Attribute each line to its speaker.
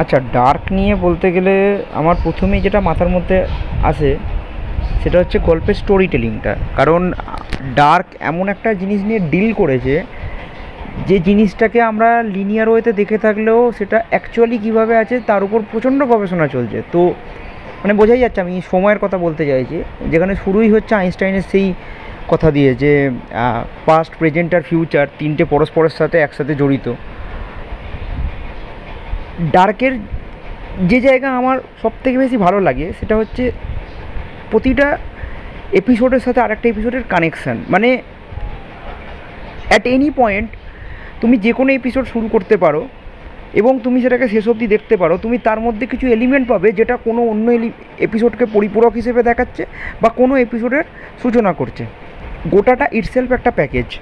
Speaker 1: আচ্ছা ডার্ক নিয়ে বলতে গেলে আমার প্রথমেই যেটা মাথার মধ্যে আসে, সেটা হচ্ছে গল্পের স্টোরি টেলিংটা কারণ ডার্ক এমন একটা জিনিস নিয়ে ডিল করেছে, যে জিনিসটাকে আমরা লিনিয়ার ওয়েতে দেখে থাকলেও সেটা অ্যাকচুয়ালি কীভাবে আছে, তার উপর প্রচণ্ড গবেষণা চলছে। তো মানে বোঝাই যাচ্ছে, আমি সময়ের কথা বলতে চাইছি। যেখানে শুরুই হচ্ছে আইনস্টাইনের সেই কথা দিয়ে যে পাস্ট প্রেজেন্ট আর ফিউচার তিনটে পরস্পরের সাথে একসাথে জড়িত। ডার্কের যে জায়গা আমার সবথেকে বেশি ভালো লাগে, সেটা হচ্ছে প্রতিটা এপিসোডের সাথে আরেকটা এপিসোডের কানেকশান মানে অ্যাট এনি পয়েন্ট তুমি যে কোনো এপিসোড শুরু করতে পারো এবং তুমি সেটাকে শেষ অবধি দেখতে পারো, তুমি তার মধ্যে কিছু এলিমেন্ট পাবে যেটা কোনো অন্য এপিসোডকে পরিপূরক হিসেবে দেখাচ্ছে বা কোনো এপিসোডের সূচনা করছে। গোটাটা ইটসেলফ একটা প্যাকেজ